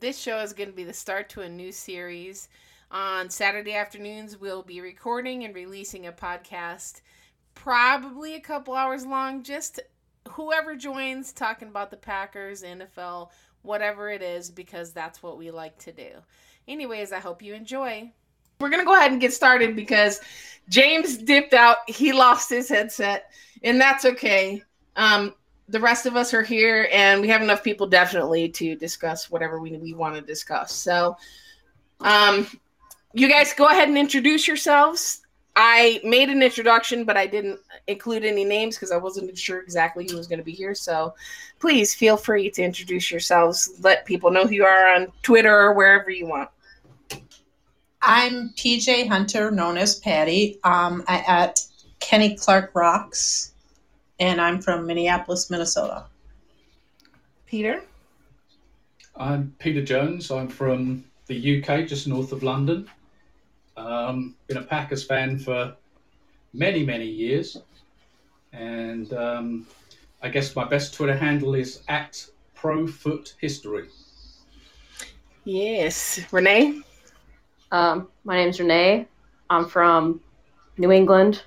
this show is going to be the start to a new series. On Saturday afternoons, we'll be recording and releasing a podcast, probably a couple hours long. Just whoever joins talking about the Packers, NFL, whatever it is, because that's what we like to do. Anyways, I hope you enjoy. We're going to go ahead and get started because James dipped out. He lost his headset, and that's okay. Um, the rest of us are here, and we have enough people definitely to discuss whatever we, we want to discuss. So, um, you guys go ahead and introduce yourselves. I made an introduction, but I didn't include any names because I wasn't sure exactly who was going to be here. So please feel free to introduce yourselves. Let people know who you are on Twitter or wherever you want. I'm PJ Hunter, known as Patty, um, at Kenny Clark Rocks, and I'm from Minneapolis, Minnesota. Peter? I'm Peter Jones. I'm from the UK, just north of London. Um, been a Packers fan for many, many years. And um, I guess my best Twitter handle is at ProFootHistory. Yes. Renee? Um, my name's Renee. I'm from New England,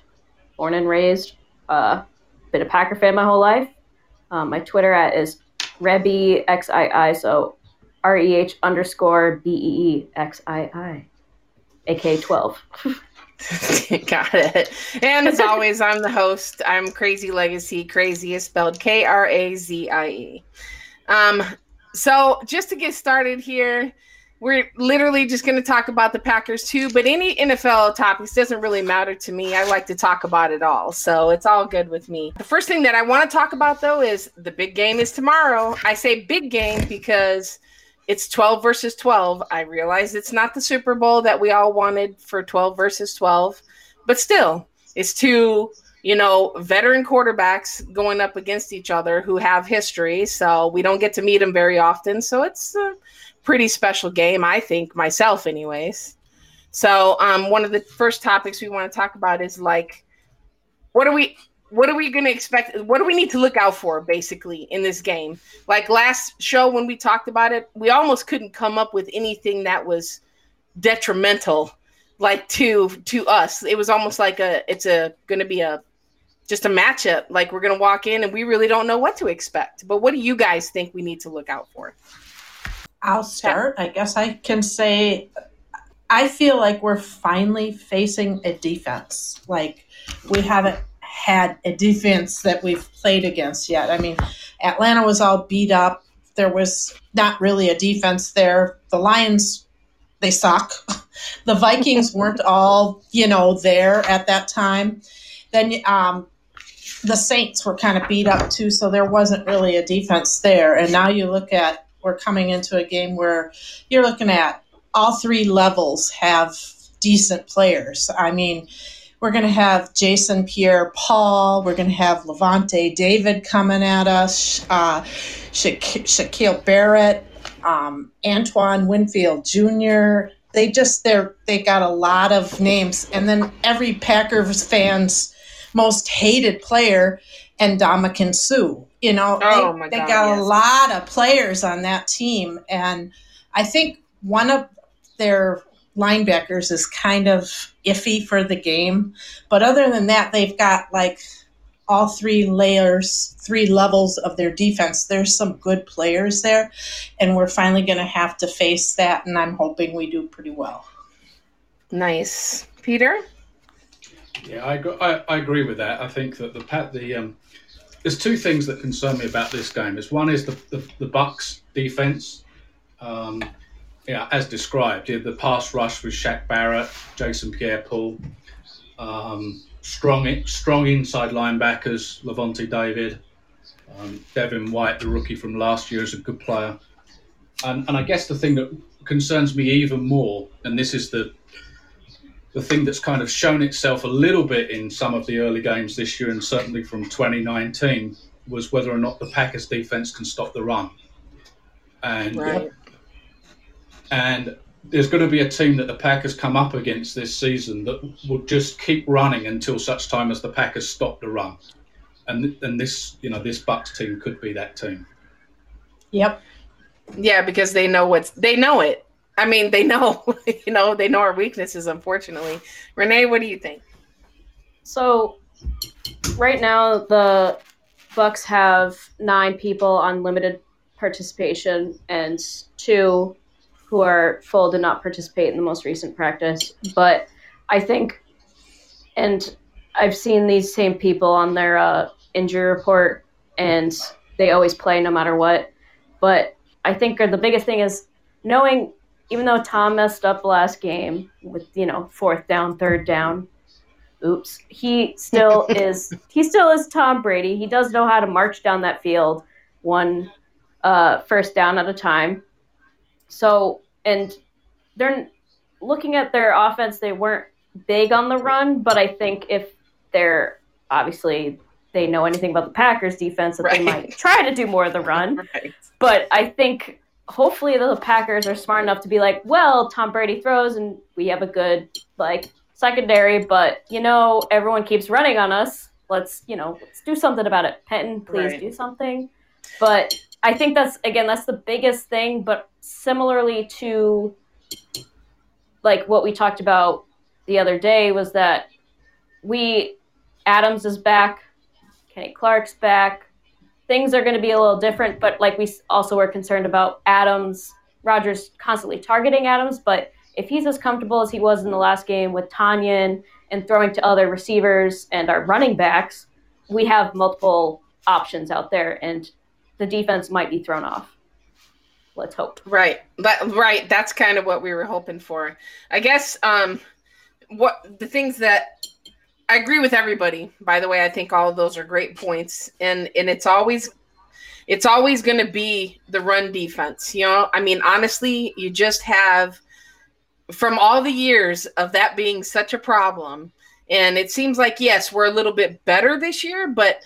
born and raised. Uh, been a Packer fan my whole life. Um, my Twitter at is RebbyXII, so R E H underscore B E E X I I, aka 12. Got it. And as always, I'm the host. I'm Crazy Legacy. Crazy is spelled K R A Z I E. Um, so just to get started here, we're literally just going to talk about the Packers too, but any NFL topics doesn't really matter to me. I like to talk about it all. So it's all good with me. The first thing that I want to talk about though is the big game is tomorrow. I say big game because it's 12 versus 12. I realize it's not the Super Bowl that we all wanted for 12 versus 12, but still, it's two, you know, veteran quarterbacks going up against each other who have history. So we don't get to meet them very often. So it's a pretty special game, I think, myself, anyways. So, um, one of the first topics we want to talk about is like, what are we what are we going to expect? What do we need to look out for basically in this game? Like last show when we talked about it, we almost couldn't come up with anything that was detrimental like to to us. It was almost like a it's a going to be a just a matchup. Like we're going to walk in and we really don't know what to expect. But what do you guys think we need to look out for? I'll start. I guess I can say I feel like we're finally facing a defense. Like we haven't had a defense that we've played against yet. I mean, Atlanta was all beat up. There was not really a defense there. The Lions, they suck. the Vikings weren't all, you know, there at that time. Then um, the Saints were kind of beat up too, so there wasn't really a defense there. And now you look at, we're coming into a game where you're looking at all three levels have decent players. I mean, we're going to have Jason Pierre Paul. We're going to have Lavonte David coming at us. Uh, Sha- Shaquille Barrett, um, Antoine Winfield Jr. They just they're they got a lot of names, and then every Packers fans most hated player, and Ndamukong Suh. You know, Oh, they, they God, got yes. a lot of players on that team, and I think one of their linebackers is kind of iffy for the game. But other than that, they've got like all three layers, three levels of their defense. There's some good players there, and we're finally going to have to face that. And I'm hoping we do pretty well. Nice. Peter? Yeah, I, I, I agree with that. I think that the pat the um, there's two things that concern me about this game. Is one is the the, the Bucks defense. Um, yeah, as described, yeah, the pass rush with Shaq Barrett, Jason Pierre-Paul, um, strong strong inside linebackers, Lavonte David, um, Devin White, the rookie from last year, is a good player. And, and I guess the thing that concerns me even more, and this is the the thing that's kind of shown itself a little bit in some of the early games this year, and certainly from 2019, was whether or not the Packers defense can stop the run. And Right. and there's going to be a team that the Packers come up against this season that will just keep running until such time as the Packers stop the run. And and this you know this Bucks team could be that team. Yep. Yeah, because they know what's they know it. I mean, they know, you know, they know our weaknesses. Unfortunately, Renee, what do you think? So, right now the Bucks have nine people on limited participation and two who are full did not participate in the most recent practice. But I think, and I've seen these same people on their uh, injury report, and they always play no matter what. But I think the biggest thing is knowing, even though Tom messed up last game with you know fourth down, third down, oops, he still is he still is Tom Brady. He does know how to march down that field one uh, first down at a time. So and they're looking at their offense. They weren't big on the run, but I think if they're obviously they know anything about the Packers defense that right. they might try to do more of the run. Right. But I think hopefully the Packers are smart enough to be like, well, Tom Brady throws and we have a good like secondary, but you know, everyone keeps running on us. Let's, you know, let's do something about it. Penton, please right. do something. But I think that's again that's the biggest thing, but similarly to like what we talked about the other day was that we Adams is back, Kenny Clark's back. Things are going to be a little different, but like we also were concerned about Adams, Rodgers constantly targeting Adams, but if he's as comfortable as he was in the last game with Tonyan and throwing to other receivers and our running backs, we have multiple options out there and the defense might be thrown off. Let's hope. Right. But right, that's kind of what we were hoping for. I guess um what the things that I agree with everybody. By the way, I think all of those are great points, and and it's always it's always going to be the run defense. You know, I mean, honestly, you just have from all the years of that being such a problem, and it seems like yes, we're a little bit better this year, but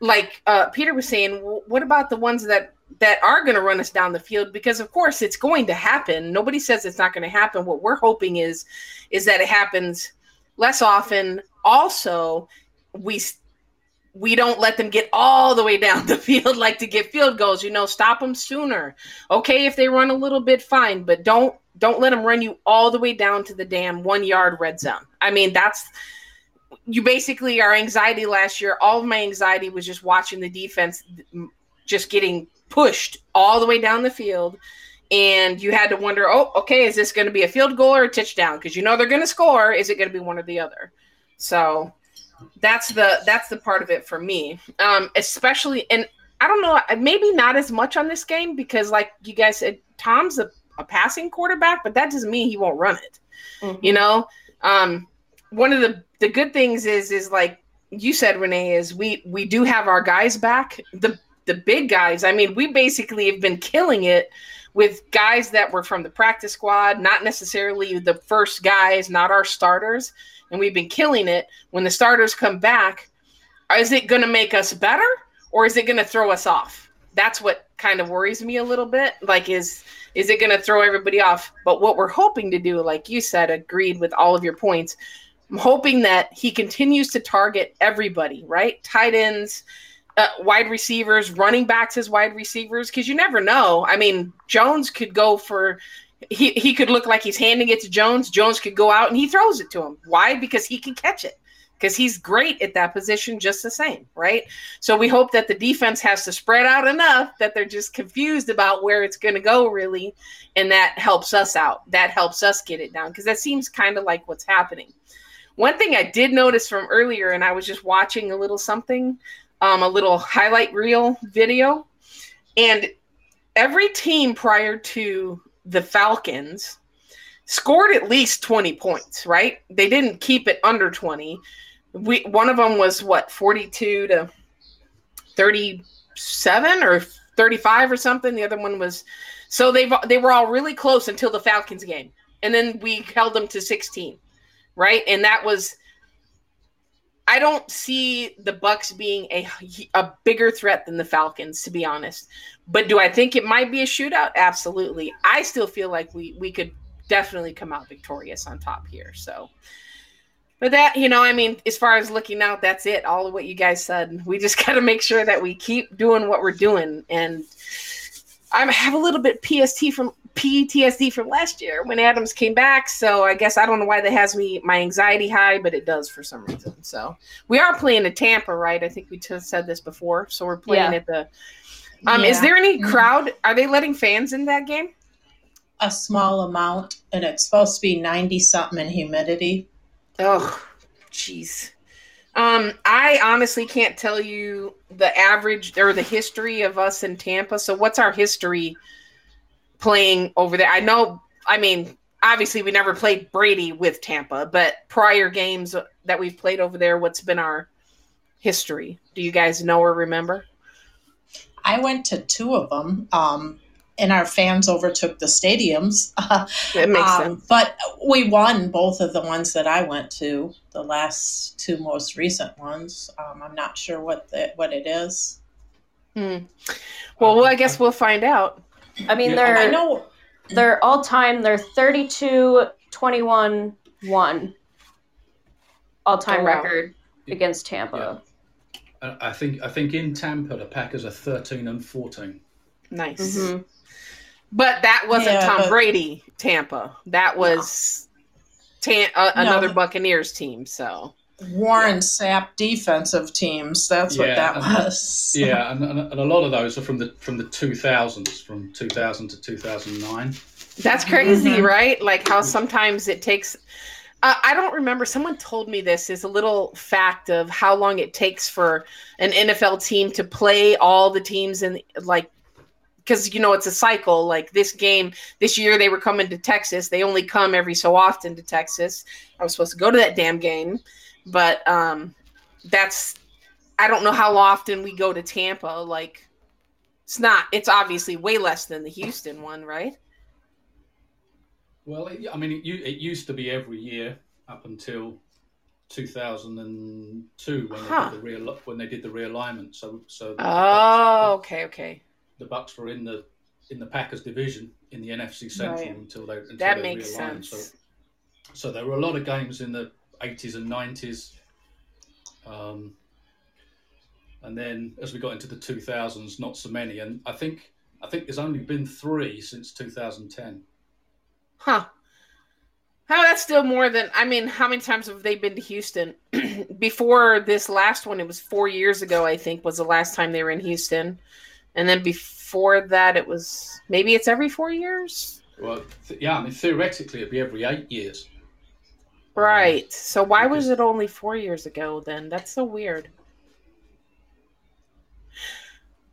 like uh, Peter was saying, what about the ones that that are going to run us down the field? Because of course it's going to happen. Nobody says it's not going to happen. What we're hoping is is that it happens less often, also we we don't let them get all the way down the field like to get field goals you know stop them sooner. Okay if they run a little bit fine but don't don't let them run you all the way down to the damn one yard red zone. I mean that's you basically our anxiety last year all of my anxiety was just watching the defense just getting pushed all the way down the field. And you had to wonder oh okay is this going to be a field goal or a touchdown? Because you know they're going to score. Is it going to be one or the other so that's the that's the part of it for me. Um, especially and I don't know, maybe not as much on this game because like you guys said, Tom's a, a passing quarterback, but that doesn't mean he won't run it. Mm-hmm. You know? Um, one of the the good things is is like you said, Renee, is we we do have our guys back. The the big guys. I mean, we basically have been killing it with guys that were from the practice squad, not necessarily the first guys, not our starters and we've been killing it. When the starters come back, is it going to make us better or is it going to throw us off? That's what kind of worries me a little bit. Like, is is it going to throw everybody off? But what we're hoping to do, like you said, agreed with all of your points. I'm hoping that he continues to target everybody, right? Tight ends, uh, wide receivers, running backs as wide receivers, because you never know. I mean, Jones could go for he, he could look like he's handing it to Jones. Jones could go out and he throws it to him. Why? Because he can catch it. Because he's great at that position just the same, right? So we hope that the defense has to spread out enough that they're just confused about where it's going to go, really. And that helps us out. That helps us get it down because that seems kind of like what's happening. One thing I did notice from earlier, and I was just watching a little something, um, a little highlight reel video, and every team prior to the Falcons scored at least 20 points, right? They didn't keep it under 20. We one of them was what 42 to 37 or 35 or something. The other one was so they they were all really close until the Falcons game. And then we held them to 16. Right? And that was I don't see the Bucks being a a bigger threat than the Falcons, to be honest. But do I think it might be a shootout? Absolutely. I still feel like we we could definitely come out victorious on top here. So, but that you know, I mean, as far as looking out, that's it. All of what you guys said. We just got to make sure that we keep doing what we're doing, and I have a little bit PST from PTSD from last year when Adams came back. So I guess I don't know why that has me my anxiety high, but it does for some reason. So we are playing at Tampa, right? I think we just said this before. So we're playing Yeah. at the. Um, Is there any crowd? Are they letting fans in that game? A small amount, and it's supposed to be 90 something in humidity. Oh, jeez. Um, I honestly can't tell you the average or the history of us in Tampa. So, what's our history playing over there? I know, I mean, obviously, we never played Brady with Tampa, but prior games that we've played over there, what's been our history? Do you guys know or remember? I went to two of them, um, and our fans overtook the stadiums. It makes Um, sense. But we won both of the ones that I went to, the last two most recent ones. Um, I'm not sure what the, what it is. Hmm. Well, well, I guess we'll find out. I mean, Yeah, they're I know they're all time. They're 32, 21, one all time Oh, wow. record against Tampa. I I think I think in Tampa the Packers are thirteen and fourteen. Nice. Mhm. But that wasn't Yeah, Tom but- Brady, Tampa. That was Tam- uh, No. another Buccaneers team. So Warren Sapp defensive teams. That's what that and- was. Yeah, and, and, and a lot of those are from the from the two thousands, from two thousand to two thousand nine. that's crazy, Mhm. right? Like how sometimes it takes. Uh, I don't remember. Someone told me this is a little fact of how long it takes for an NFL team to play all the teams in like because you know it's a cycle like this game this year they were coming to texas they only come every so often to texas i was supposed to go to that damn game but um that's i don't know how often we go to tampa like it's not it's obviously way less than the houston one right Well, it, I mean, it, it used to be every year up until two thousand and two when Huh. they did the real when they did the realignment. So so the, oh okay okay the Bucks were in the in the Packers division in the NFC Central Right. until they until that they makes realigned. sense So so there were a lot of games in the 80s and 90s um, and then as we got into the 2000s not so many and i think i think there's only been three since 2010 Huh. How that's still more than I mean, how many times have they been to Houston? Before this last one, it was four years ago, I think, was the last time they were in Houston. And then before that it was maybe it's every four years? well th- yeah i mean theoretically it'd be every eight years Right. So why was it only four years ago then? That's so weird.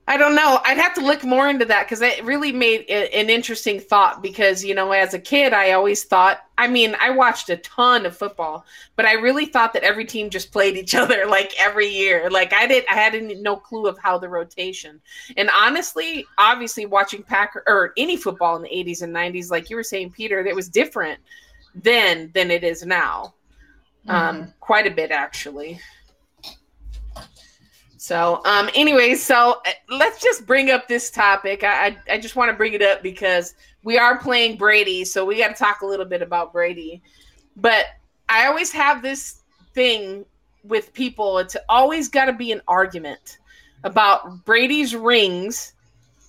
I don't know. I'd have to look more into that because it really made an interesting thought. Because you know, as a kid, I always thought. I mean, I watched a ton of football, but I really thought that every team just played each other like every year. Like I didn't—I had no clue of how the rotation. And honestly, obviously, watching Packer or any football in the '80s and '90s, like you were saying, Peter, it was different then than it is now. Um, quite a bit actually. So, um, anyways, so uh, let's just bring up this topic. I, I, I just want to bring it up because we are playing Brady, so we got to talk a little bit about Brady. But I always have this thing with people. It's always got to be an argument about Brady's rings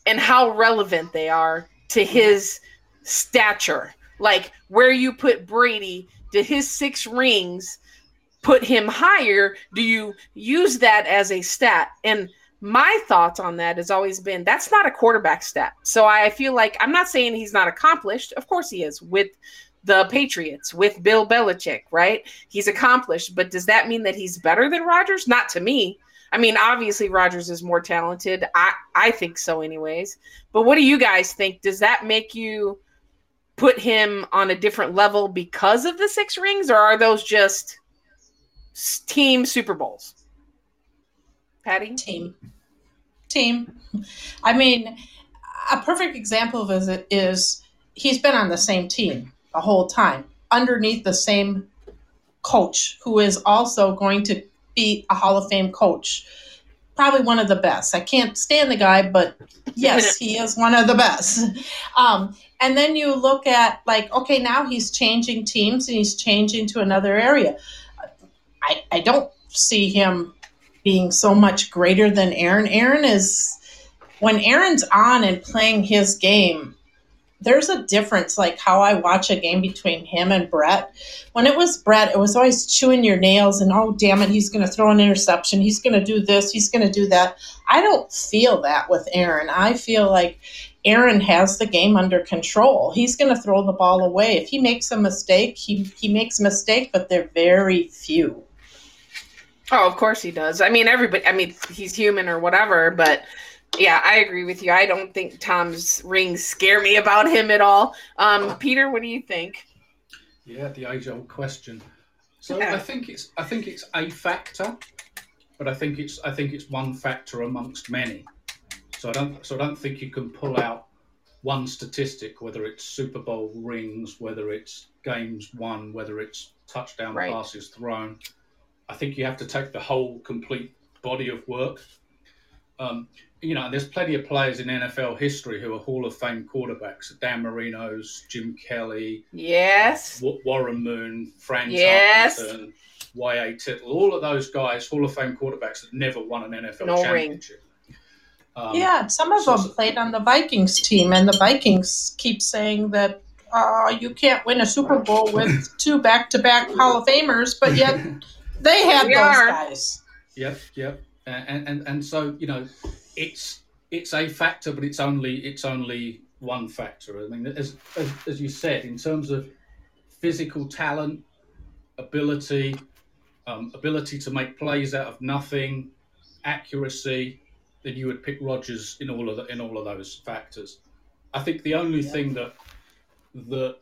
and how relevant they are to his stature. Like where you put Brady, did his six rings put him higher? Do you use that as a stat? And my thoughts on that has always been that's not a quarterback stat. So I feel like I'm not saying he's not accomplished. Of course he is with the Patriots, with Bill Belichick, right? He's accomplished, but does that mean that he's better than Rodgers? Not to me. I mean, obviously Rodgers is more talented. I I think so anyways. But what do you guys think? Does that make you put him on a different level because of the six rings or are those just team Super Bowls? Patty? team team i mean a perfect example of it is he's been on the same team the whole time underneath the same coach who is also going to be a hall of fame coach probably one of the best. I can't stand the guy but yes he is one of the best. Um, and then you look at like okay now he's changing teams and he's changing to another area. I, I don't see him being so much greater than Aaron. Aaron is when Aaron's on and playing his game, there's a difference like how I watch a game between him and Brett. When it was Brett, it was always chewing your nails and oh damn it, he's gonna throw an interception, he's gonna do this, he's gonna do that. I don't feel that with Aaron. I feel like Aaron has the game under control. He's gonna throw the ball away. If he makes a mistake, he, he makes a mistake, but they're very few. Oh, of course he does. I mean, everybody. I mean, he's human or whatever, but yeah, I agree with you. I don't think Tom's rings scare me about him at all. Um, Peter, what do you think? Yeah, the age-old question. So Yeah. I think it's I think it's a factor, but I think it's I think it's one factor amongst many. So I don't so I don't think you can pull out one statistic, whether it's Super Bowl rings, whether it's games won, whether it's touchdown Right. passes thrown. I think you have to take the whole complete body of work. Um, you know, there's plenty of players in NFL history who are Hall of Fame quarterbacks: Dan Marino's, Jim Kelly, Yes. Warren Moon, Frank Yes. Tarkenton, Y.A. Tittle, all of those guys, Hall of Fame quarterbacks that never won an NFL No championship. Um, yeah, some of so- them played on the Vikings team, and the Vikings keep saying that uh, you can't win a Super Bowl with two back-to-back Hall of Famers, but yet they had We those are. guys. Yep, yep. And, and and so you know, it's it's a factor, but it's only it's only one factor. I mean, as as, as you said, in terms of physical talent, ability, um, ability to make plays out of nothing, accuracy, then you would pick Rodgers in all of the, in all of those factors. I think the only thing that that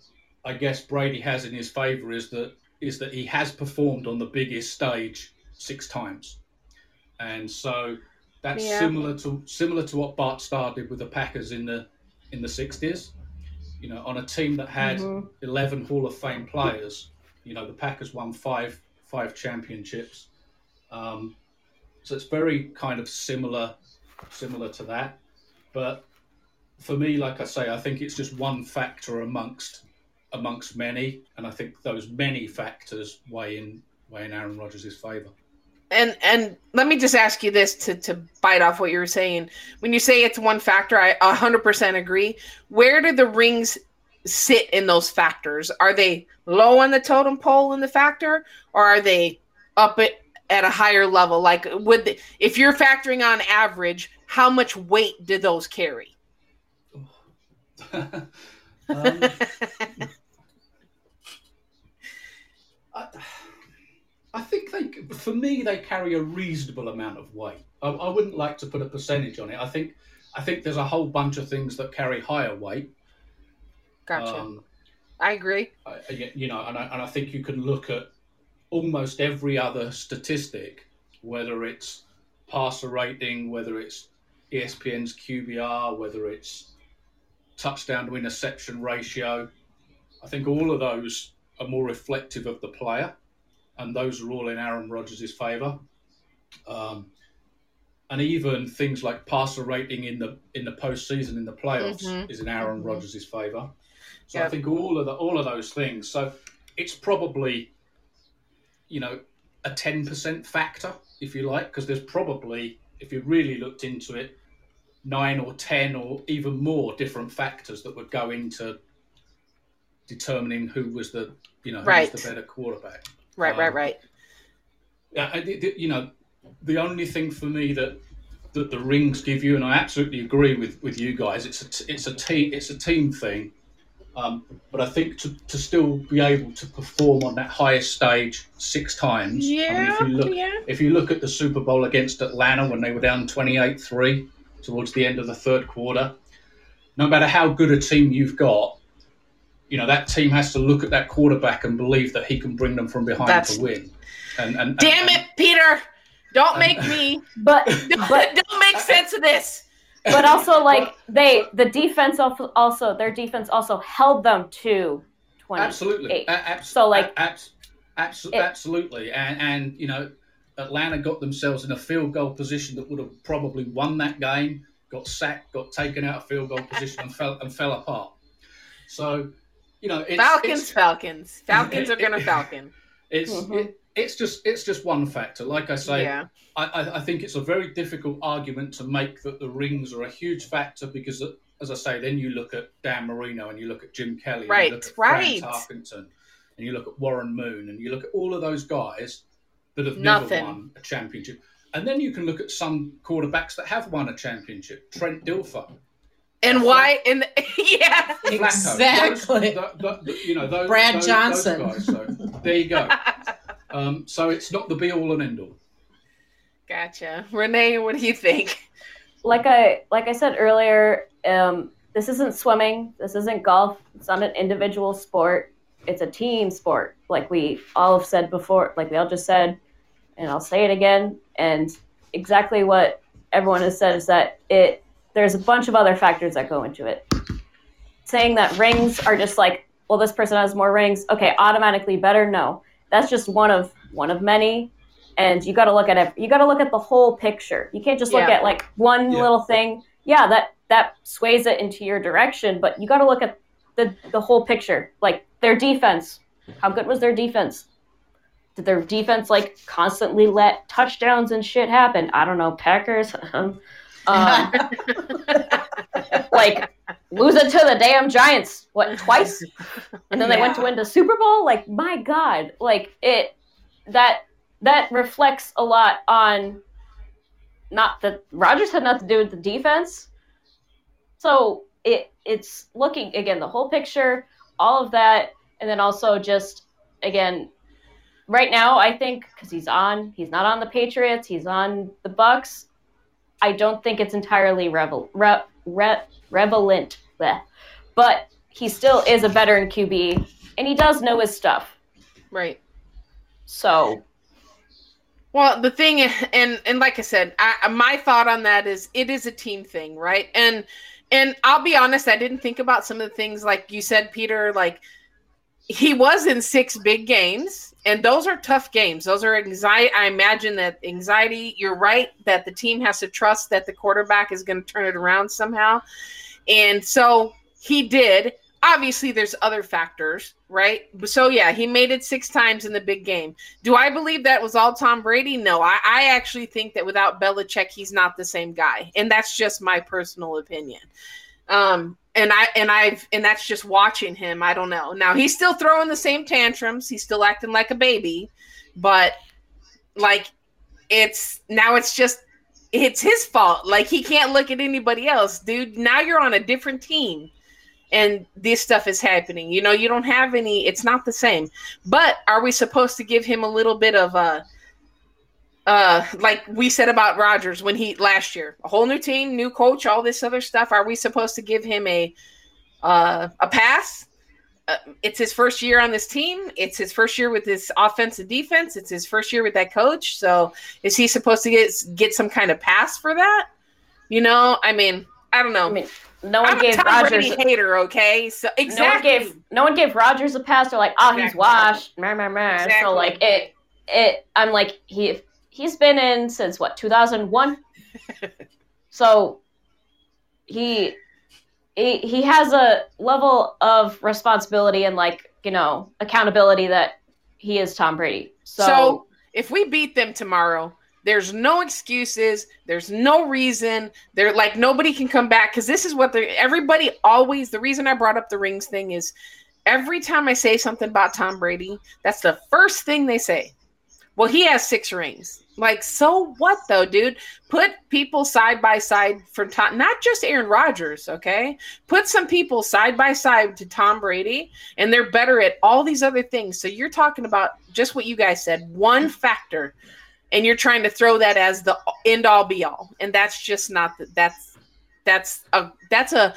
I guess Brady has in his favour is that is that he has performed on the biggest stage six times, and so that's Yeah. similar to similar to what Bart Starr did with the Packers in the in the sixties. You know, on a team that had Mhm. eleven Hall of Fame players, you know, the Packers won five five championships. Um, so it's very kind of similar similar to that, but for me, like I say, I think it's just one factor amongst amongst many, and I think those many factors weigh in weigh in Aaron Rodgers' favour. And and let me just ask you this to to bite off what you were saying. When you say it's one factor, I 100% agree. Where do the rings sit in those factors? Are they low on the totem pole in the factor, or are they up at at a higher level? Like, would the, if you're factoring on average, how much weight do those carry? um, I, I think they, for me, they carry a reasonable amount of weight. I, I wouldn't like to put a percentage on it. I think, I think there's a whole bunch of things that carry higher weight. Gotcha. Um, I agree. I, you know, and I, and I think you can look at almost every other statistic, whether it's passer rating, whether it's ESPN's QBR, whether it's touchdown to interception ratio. I think all of those are more reflective of the player, and those are all in Aaron Rodgers' favour. Um, and even things like passer rating in the in the postseason in the playoffs Mhm. is in Aaron Mhm. Rodgers' favour. So I think all of the all of those things. So it's probably, you know, a ten percent factor, if you like, because there's probably, if you really looked into it, nine or ten or even more different factors that would go into determining who was the, you know, who Right. was the better quarterback. Right, Um, right, right. Yeah, I, you know, the only thing for me that that the rings give you, and I absolutely agree with, with you guys, it's a it's a team it's a team thing. Um, but I think to, to still be able to perform on that highest stage six times. I mean, Yeah, if you look yeah. if you look at the Super Bowl against Atlanta when they were down 28-3 towards the end of the third quarter, no matter how good a team you've got, you know that team has to look at that quarterback and believe that he can bring them from behind That's- to win. And, and Damn and- it, Peter! Don't and- make me. But Don't, but don't make sense of this. but also like they the defense also, also their defense also held them to 20 Absolutely. eight. Abs- So, like- a- abs- abs- It- absolutely. And, and, you know, Atlanta got themselves in a field goal position that would have probably won that game, got sacked, got taken out of field goal position, and fell and fell apart. So, you know, it's, Falcons, it's, Falcons. Falcons are gonna Falcon. it's Mhm. it, it's just it's just one factor. Like I say, Yeah. I, I, I think it's a very difficult argument to make that the rings are a huge factor because, uh, as I say, then you look at Dan Marino and you look at Jim Kelly, and Right, you look at right. Frank Tarkenton, and you look at Warren Moon, and you look at all of those guys that have Nothing. never won a championship. And then you can look at some quarterbacks that have won a championship. Trent Dilfer, And why? And yeah. Exactly. those- the- the- you know, those, Brad those- Johnson. Those guys. So there you go. Um, so it's not the be all and end all. Gotcha. Renee, what do you think? like I like I said earlier, um, this isn't swimming. This isn't golf. It's not an individual sport. It's a team sport. Like we all have said before. Like we all just said, and I'll say it again. And exactly what everyone has said is that it. There's a bunch of other factors that go into it. Saying that rings are just like, well, this person has more rings. Okay, automatically better. No, that's just one of one of many and you got to look at it you got to look at the whole picture you can't just look Yeah. at like one Yeah. little thing yeah that that sways it into your direction but you got to look at the the whole picture like their defense how good was their defense did their defense like constantly let touchdowns and shit happen i don't know packers um, um, like lose it to the damn giants what twice and then they went to win the Super Bowl. Like, my God, like it that that reflects a lot on not that Rodgers had nothing to do with the defense. So it it's looking again the whole picture, all of that, and then also just again right now I think because he's on he's not on the Patriots, he's on the Bucks. I don't think it's entirely revel re, re, relevant, but he still is a veteran QB and he does know his stuff. Right. So Well, the thing, and and like I said, I, my thought on that is it is a team thing, right? And and I'll be honest, I didn't think about some of the things like you said, Peter. Like he was in six big games, and those are tough games. Those are anxiety. I imagine that anxiety. You're right that the team has to trust that the quarterback is going to turn it around somehow, and so he did. Obviously, there's other factors, right? So yeah, he made it six times in the big game. Do I believe that was all Tom Brady? No, I, I actually think that without Belichick, he's not the same guy, and that's just my personal opinion. Um, and I and I've and that's just watching him. I don't know. Now he's still throwing the same tantrums. He's still acting like a baby, but like it's now it's just it's his fault. Like he can't look at anybody else, dude. Now you're on a different team. And this stuff is happening. You know, you don't have any, it's not the same. But are we supposed to give him a little bit of a uh like we said about Rodgers when he last year, a whole new team, new coach, all this other stuff. Are we supposed to give him a uh a pass? Uh, it's his first year on this team. It's his first year with this offensive defense. It's his first year with that coach. So is he supposed to get get some kind of pass for that? You know, I mean, I don't know. I mean, no one I'm gave a Tom Rodgers Brady hater, okay? So no one exactly. gave no one gave Rodgers a pass. They're like, oh, he's washed. Meh, meh, meh. Exactly. So like it it I'm like he he's been in since what 2001. so he he he has a level of responsibility and like you know accountability that he is Tom Brady. So, So, if we beat them tomorrow, there's no excuses. There's no reason. They're like nobody can come back because this is what they're. Everybody always. The reason I brought up the rings thing is every time I say something about Tom Brady, that's the first thing they say. Well, he has six rings. Like, so what though, dude? Put people side by side from Tom, not just Aaron Rodgers, okay? Put some people side by side to Tom Brady, and they're better at all these other things. So you're talking about just what you guys said, one factor, and you're trying to throw that as the end all be all, and that's just not the, that's that's a that's a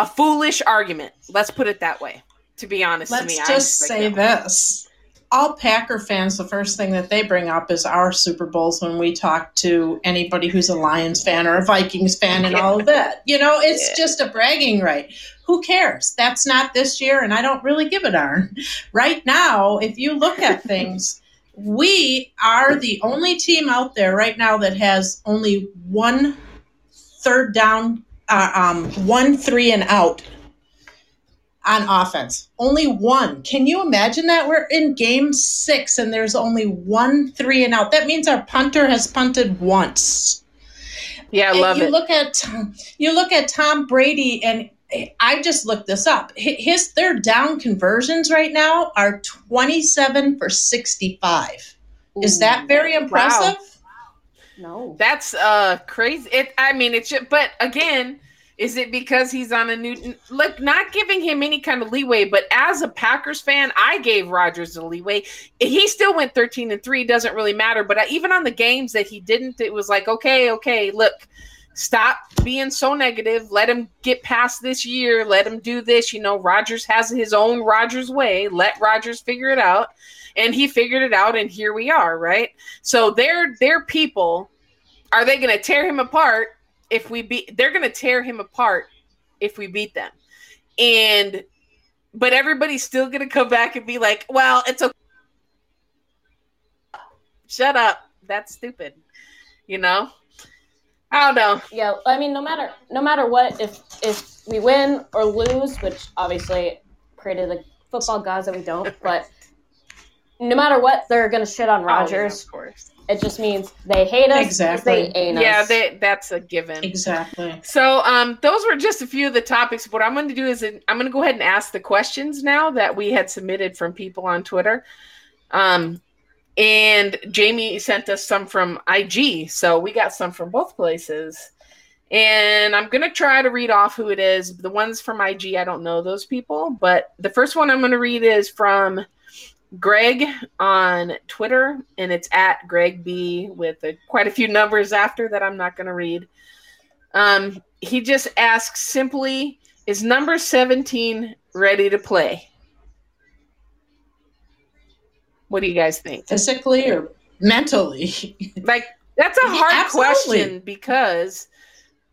a foolish argument. Let's put it that way. To be honest, to Let's me, I just say this. All Packer fans, the first thing that they bring up is our Super Bowls when we talk to anybody who's a Lions fan or a Vikings fan and all of that. You know, it's Yeah. just a bragging right. Who cares? That's not this year, and I don't really give a darn. Right now, if you look at things, we are the only team out there right now that has only one third down, uh, um, one three and out on offense. Only one. Can you imagine that? We're in game six and there's only one three and out. That means our punter has punted once. Yeah, I And love you it. look at you look at Tom Brady and I just looked this up. His third down conversions right now are 27 for 65. Is that very impressive? No. That's uh crazy. It. I mean, it's. ju- But again, is it because he's on a new? Look, not giving him any kind of leeway. But as a Packers fan, I gave Rodgers the leeway. He still went thirteen and three. Doesn't really matter. But I, even on the games that he didn't, it was like, okay, okay, look. Stop being so negative. Let him get past this year. Let him do this. You know, Rodgers has his own Rodgers way. Let Rodgers figure it out. And he figured it out, and here we are, right? So they're they're people. Are they going to tear him apart if we beat? They're going to tear him apart if we beat them, and but everybody's still going to come back and be like, "Well, it's okay." Shut up. That's stupid. You know. I don't know. Yeah, I mean, no matter no matter what, if if we win or lose, which obviously created to the football gods that we don't, but no matter what, they're gonna shit on Oh, yeah, Rodgers. of course. It just means they hate us. Exactly. They ain't Yeah, us. they, that's a given. Exactly. So, um, those were just a few of the topics. What I'm going to do is I'm going to go ahead and ask the questions now that we had submitted from people on Twitter. Um, and Jamie sent us some from IG, so we got some from both places. And I'm going to try to read off who it is. The ones from IG, I don't know those people, but the first one I'm going to read is from Greg on Twitter, and it's at Greg B with a, quite a few numbers after that I'm not going to read. Um, he just asks simply, is number 17 ready to play? What do you guys think? Physically or mentally. Like, that's a hard absolutely. question because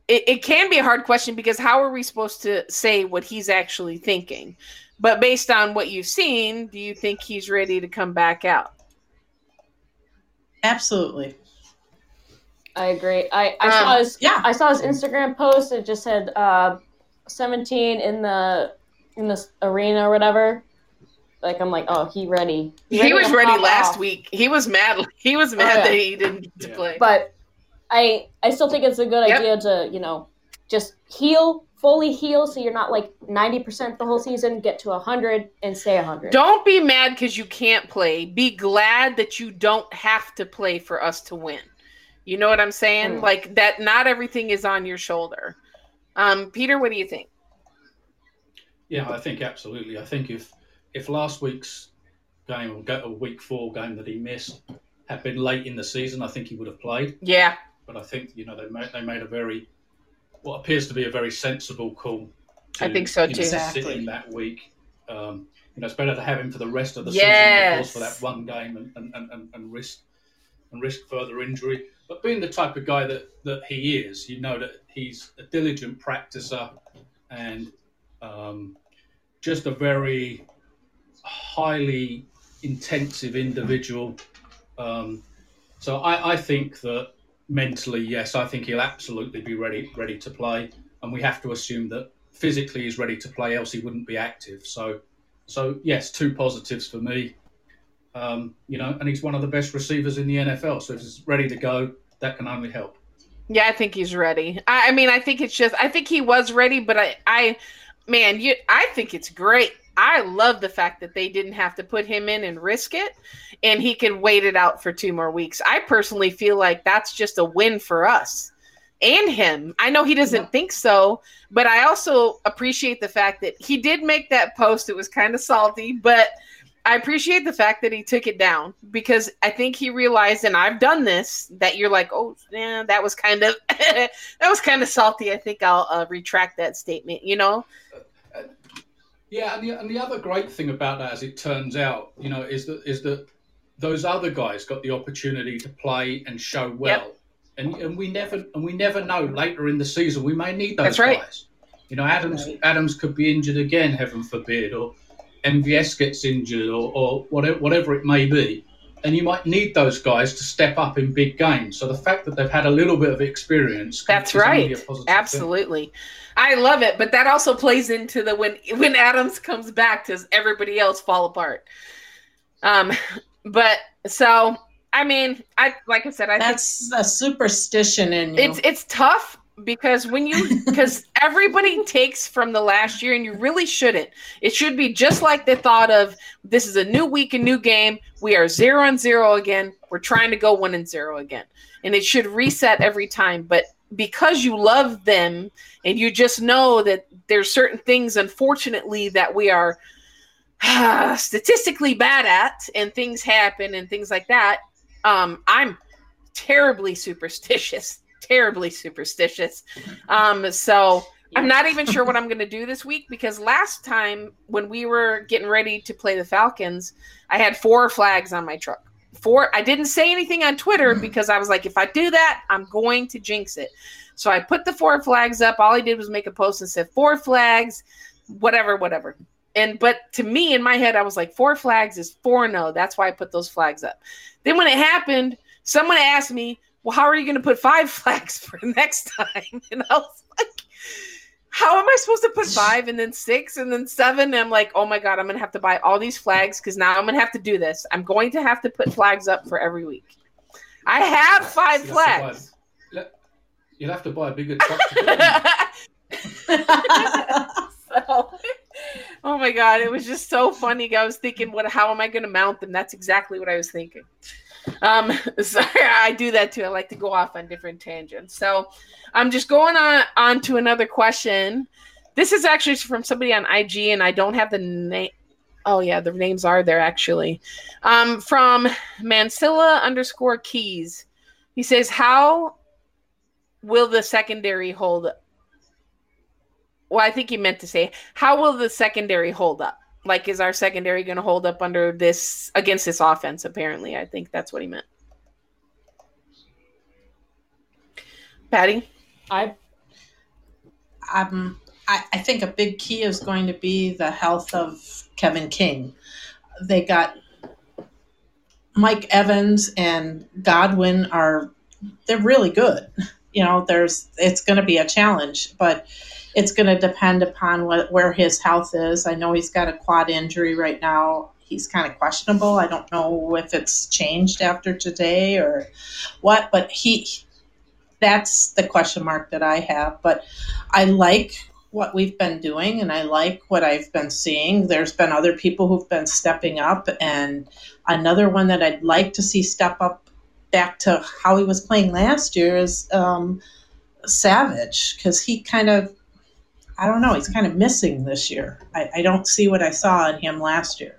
it, it can be a hard question because how are we supposed to say what he's actually thinking? But based on what you've seen, do you think he's ready to come back out? Absolutely. I agree. I, I Um, saw his Yeah. I saw his Instagram post. It just said uh, 17 in the in the arena or whatever. Like I'm like, oh, he ready. He was ready last off. week. He was mad. He was mad yeah. that he didn't get to Yeah. play. But I I still think it's a good Yep. idea to you know just heal fully heal so you're not like 90% the whole season get to 100 and stay 100 Don't be mad because you can't play. Be glad that you don't have to play for us to win. You know what I'm saying? Mm. Like that. Not everything is on your shoulder. Um, Peter, what do you think? Yeah, I think absolutely. I think if if last week's game or go- or week four game that he missed had been late in the season, I think he would have played. Yeah, But I think you know they made they made a very what appears to be a very sensible call. To, I think so, you know, too. Sit Exactly. him that week. Um, you know, it's better to have him for the rest of the Yes. season, of course, for that one game and, and, and- and, and risk and risk further injury. But being the type of guy that, that he is, you know that he's a diligent practicer and um, just a very highly intensive individual. Um, so I, I think that mentally, yes, I think he'll absolutely be ready ready to play, and we have to assume that physically he's ready to play, else he wouldn't be active. So, so yes, two positives for me. Um, you know, and he's one of the best receivers in the NFL. So if he's ready to go, that can only help. yeah, I think he's ready. I, I mean, I think it's just. I think he was ready, but I, I, man, you. I think it's great. I love the fact that they didn't have to put him in and risk it, and he could wait it out for two more weeks. I personally feel like that's just a win for us and him. I know he doesn't think so, but I also appreciate the fact that he did make that post. It was kind of salty, but I appreciate the fact that he took it down because I think he realized, and I've done this, that you're like, oh, yeah, that was kind of that was kind of salty. I think I'll uh, retract that statement. You know, Yeah, and the, and the other great thing about that, as it turns out, you know, is that is that those other guys got the opportunity to play and show well, and and we never and we never know later in the season we may need those That's right. guys. You know, Adams Right. Adams could be injured again, heaven forbid, or MVS gets injured, or, or whatever whatever it may be, and you might need those guys to step up in big games. So the fact that they've had a little bit of experience, that's right, absolutely. Thing. I love it, but that also plays into the when when Adams comes back, does everybody else fall apart? Um, but so I mean, I like I said, I think that's a superstition in you. It's it's tough because when you because everybody takes from the last year and you really shouldn't. It should be just like the thought of this is a new week a new game. We are zero and zero again. We're trying to go one and zero again. And it should reset every time. But because you love them and you just know that there's certain things unfortunately that we are uh, statistically bad at and things happen and things like that um i'm terribly superstitious terribly superstitious. Um, so I'm not even sure what I'm going to do this week because last time when we were getting ready to play the Falcons, I had four flags on my truck. Four. I didn't say anything on Twitter because I was like, if I do that, I'm going to jinx it. So I put the four flags up. All I did was make a post and said four flags, whatever, whatever. And but to me in my head, I was like, four flags is four no. That's why I put those flags up. Then when it happened, someone asked me, well, how are you going to put five flags for next time? And I was like, how am I supposed to put five and then six and then seven? And I'm like, oh my God, I'm going to have to buy all these flags because now I'm going to have to do this. I'm going to have to put flags up for every week. I have five you flags. Have buy, you'll have to buy a bigger truck. so, oh my God, it was just so funny. I was thinking, what? How am I going to mount them? That's exactly what I was thinking. Um, sorry, I do that too. I like to go off on different tangents. So I'm just going on on to another question. This is actually from somebody on IG, and I don't have the name. Oh yeah, the names are there actually. Um, from Mansilla underscore Keys. He says, "How will the secondary hold?" Well, I think he meant to say, "How will the secondary hold up?" Like, is our secondary going to hold up under this against this offense? Apparently, I think that's what he meant. Patty, I, um, I, I think a big key is going to be the health of Kevin King. They got Mike Evans and Godwin are they're really good. You know, there's it's going to be a challenge, but it's going to depend upon what, where his health is. I know he's got a quad injury right now. He's kind of questionable. I don't know if it's changed after today or what, but he that's the question mark that I have. But I like what we've been doing and I like what I've been seeing. There's been other people who've been stepping up, and another one that I'd like to see step up back to how he was playing last year is um, Savage because he kind of I don't know. He's kind of missing this year. I, I don't see what I saw in him last year.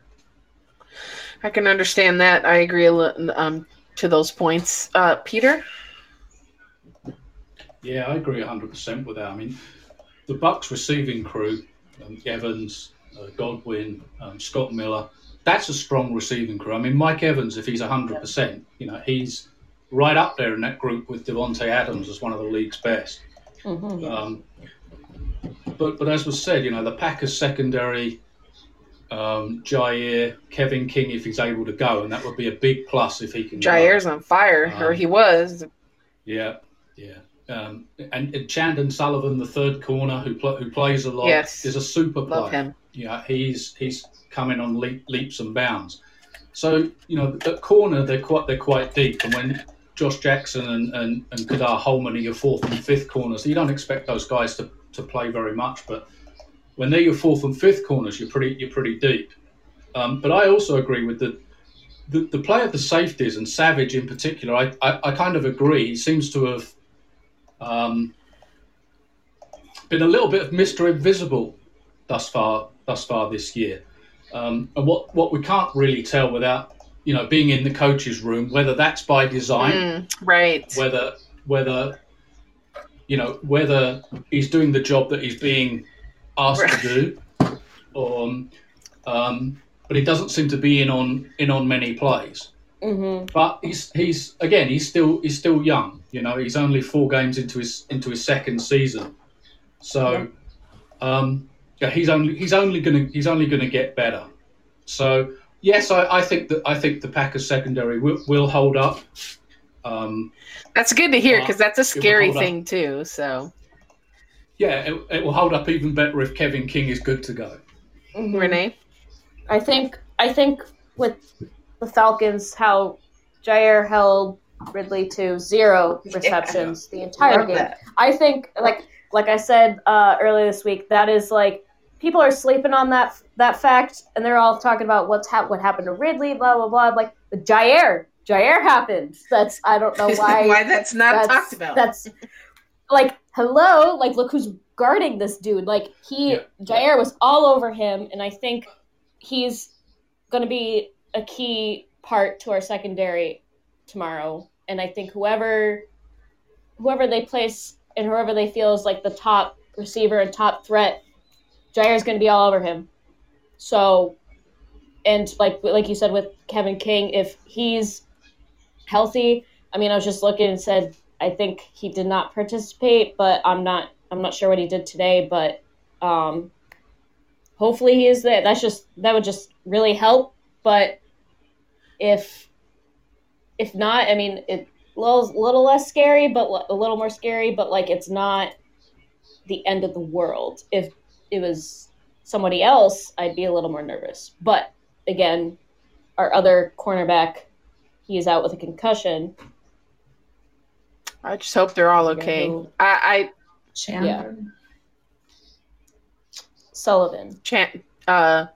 I can understand that. I agree um, to those points. Uh, Peter? Yeah, I agree 100% with that. I mean, the Bucks receiving crew, um, Evans, uh, Godwin, um, Scott Miller, that's a strong receiving crew. I mean, Mike Evans, if he's 100%, you know, he's right up there in that group with Davante Adams as one of the league's best. Mm-hmm. Um, but but as was said, you know, the Packers secondary, um, Jaire, Kevin King, if he's able to go, and that would be a big plus if he can. Jaire's go. on fire, um, or he was. Yeah, yeah. Um, and, and Chandon Sullivan, the third corner who pl- who plays a lot, yes. is a super player. Love him. Yeah, he's he's coming on leap, leaps and bounds. So you know, at corner they're quite they're quite deep, and when Josh Jackson and and, and Ka'dar Hollman are your fourth and fifth corners, you don't expect those guys to to play very much. But when they're your fourth and fifth corners, you're pretty you're pretty deep. Um, but I also agree with the, the the play of the safeties and Savage in particular. I, I, I kind of agree. He seems to have um, been a little bit of Mister Invisible thus far thus far this year. Um, and what what we can't really tell without you know being in the coach's room whether that's by design, mm, right? Whether whether you know, whether he's doing the job that he's being asked right. to do, or, um, but he doesn't seem to be in on in on many plays. Mm-hmm. But he's he's again he's still he's still young. You know, he's only four games into his into his second season, so. Um, yeah, he's only he's only gonna he's only gonna get better. So yes, I, I think that I think the Packers secondary will, will hold up. Um, That's good to hear because that's a scary hold up. thing too. So yeah, it, it will hold up even better if Kevin King is good to go. Mhm. Renee, I think I think with the Falcons, how Jaire held Ridley to zero receptions the entire Love game. that. I think like like I said uh, earlier this week, that is like people are sleeping on that that fact, and they're all talking about what's hap- what happened to Ridley, blah blah blah. Like the Jaire, Jaire happened. That's I don't know why. why that's not that's, talked about. That's like hello, like look who's guarding this dude. Like he Yeah. Jaire was all over him, and I think he's going to be a key part to our secondary tomorrow. And I think whoever whoever they place and whoever they feel is like the top receiver and top threat, Jaire's going to be all over him. So, and like like you said with Kevin King, if he's healthy, I mean, I was just looking and said I think he did not participate, but I'm not I'm not sure what he did today, but um, hopefully he is there. That's just that would just really help. But if if not, I mean, it little little less scary, but a little more scary. But like, it's not the end of the world. If it was somebody else, I'd be a little more nervous. But again, our other cornerback, he is out with a concussion. I just hope they're all okay. who- I, I Chandler. Sullivan. chant uh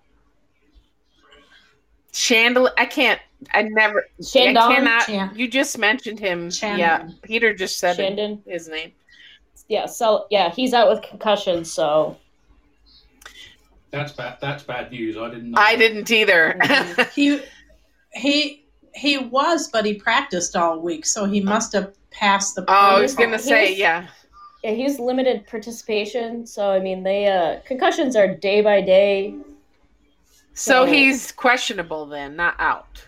Chandler I can't I never I cannot Chan- you just mentioned him. Chandon. Yeah. Peter just said it, Shandon. his name. Yeah, so yeah, he's out with concussion, so That's bad. That's bad news. I didn't. Know I that. didn't either. Mhm. He he he was, but he practiced all week, so he must have passed the. oh, I was was- gonna say, was- yeah. yeah, he's limited participation. So I mean, they uh concussions are day by day. So So- he's questionable then, not out.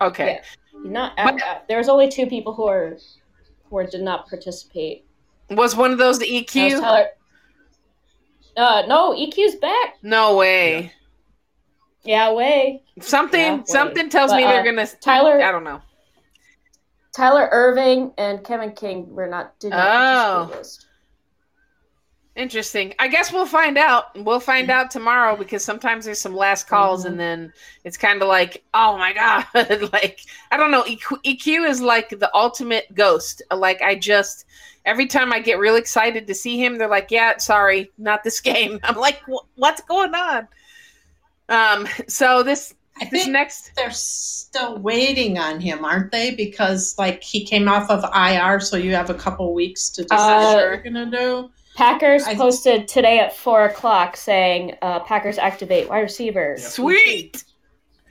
Okay. Not But- uh, there's only two people who are who are, did not participate. Was one of those the EQ? Tyler- Uh, no, EQ's back. No way. Yeah, way. Something Yeah, wait. something tells But, me uh, they're gonna Tyler I don't know. Tyler Ervin and Kevin King were not did not Oh. participate list. Interesting. I guess we'll find out. We'll find out tomorrow because sometimes there's some last calls Mhm. and then it's kind of like, oh my god, like I don't know. EQ, EQ is like the ultimate ghost. Like I just every time I get real excited to see him, they're like, yeah, sorry, not this game. I'm like, what's going on? Um. So this I this think next they're still waiting on him, aren't they? Because like he came off of IR, so you have a couple weeks to decide Uh, what you're gonna do. Packers I- posted today at four o'clock saying uh, Packers activate wide receiver. Yeah. sweet.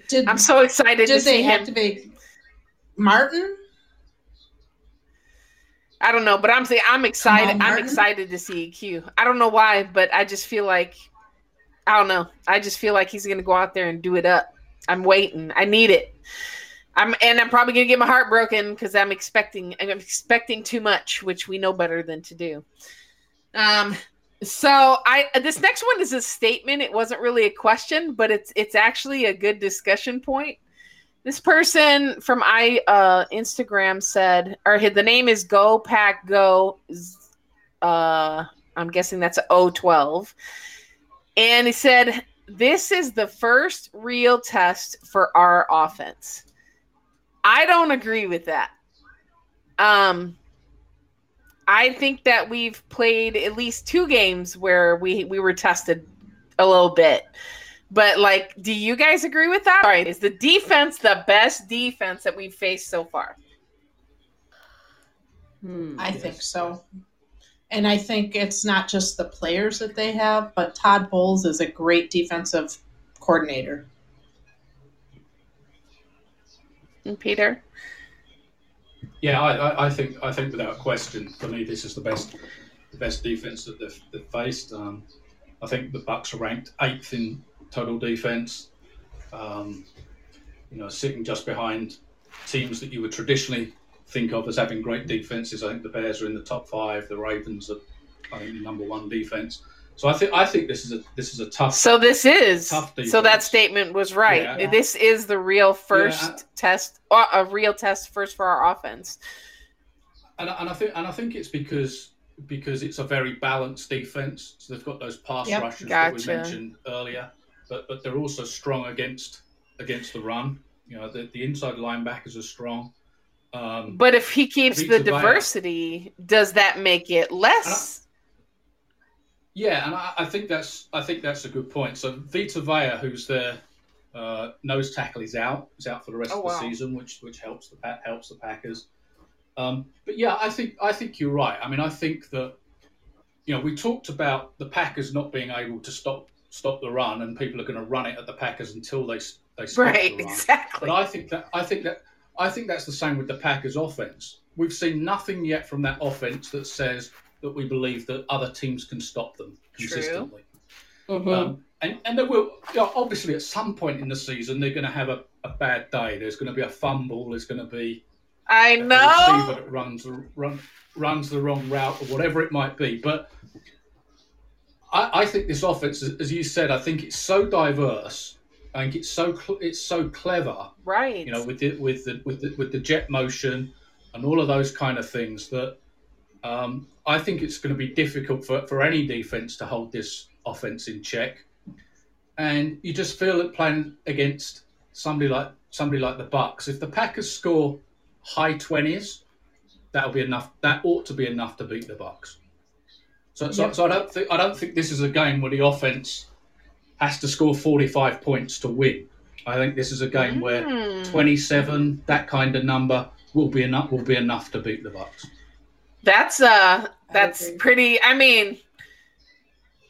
Did I'm so excited to see did see they him. activate Martin? I don't know, but I'm saying I'm excited. I'm excited to see EQ. I don't know why, but I just feel like I don't know. I just feel like he's gonna go out there and do it up. I'm waiting. I need it. I'm and I'm probably gonna get my heart broken because I'm expecting I'm expecting too much, which we know better than to do. Um so I this next one is a statement. It wasn't really a question, but it's it's actually a good discussion point. This person from I uh, Instagram said, or the name is Go Pack Go. Uh, I'm guessing that's a O12, and he said this is the first real test for our offense. I don't agree with that. Um, I think that we've played at least two games where we we were tested a little bit. But like, do you guys agree with that? All right, is the defense the best defense that we've faced so far? Hmm. I Yes. think so. And I think it's not just the players that they have, but Todd Bowles is a great defensive coordinator. And Peter? Yeah, I, I, I think I think without question, for me, this is the best the best defense that they've, they've faced. Um, I think the Bucks are ranked eighth in total defense. Um, you know, sitting just behind teams that you would traditionally think of as having great defenses. I think the Bears are in the top five. The Ravens are, I think, the number one defense. So I think I think this is a this is a tough. So this is Tough so that statement was right. Yeah. This is the real first Yeah. test, or a real test first for our offense. and, and I think and I think it's because because it's a very balanced defense. So they've got those pass Yep. rushers that we mentioned earlier, but but they're also strong against against the run. You know, the, the inside linebackers are strong. Um, But if he keeps the diversity, does that make it less? Yeah, and I, I think that's I think that's a good point. So Vita Vea, who's their uh, nose tackle, is out. Is out for the rest Oh, of the wow. season, which which helps the helps the Packers. Um, but yeah, I think I think you're right. I mean, I think that you know we talked about the Packers not being able to stop stop the run, and people are going to run it at the Packers until they they stop Right, the run. exactly. But I think that I think that I think that's the same with the Packers offense. We've seen nothing yet from that offense that says that we believe that other teams can stop them True. consistently. Mhm. Um, and and there will you know, obviously at some point in the season they're going to have a, a bad day. There's going to be a fumble. There's going to be I a receiver know. that runs the- run, runs the wrong route or whatever it might be. But I, I think this offense, as as you said, I think it's so diverse. I think it's so cl- it's so clever Right. you know, with the with the with the, with the jet motion and all of those kind of things that um, I think it's going to be difficult for, for any defense to hold this offense in check. And you just feel that playing against somebody like somebody like the Bucks, if the Packers score high twenties, that'll be enough. That ought to be enough to beat the Bucks. So, so, so I don't think I don't think this is a game where the offense has to score forty five points to win. I think this is a game where Mm. 27 that kind of number will be enough will be enough to beat the bucks That's uh that's agree. pretty I mean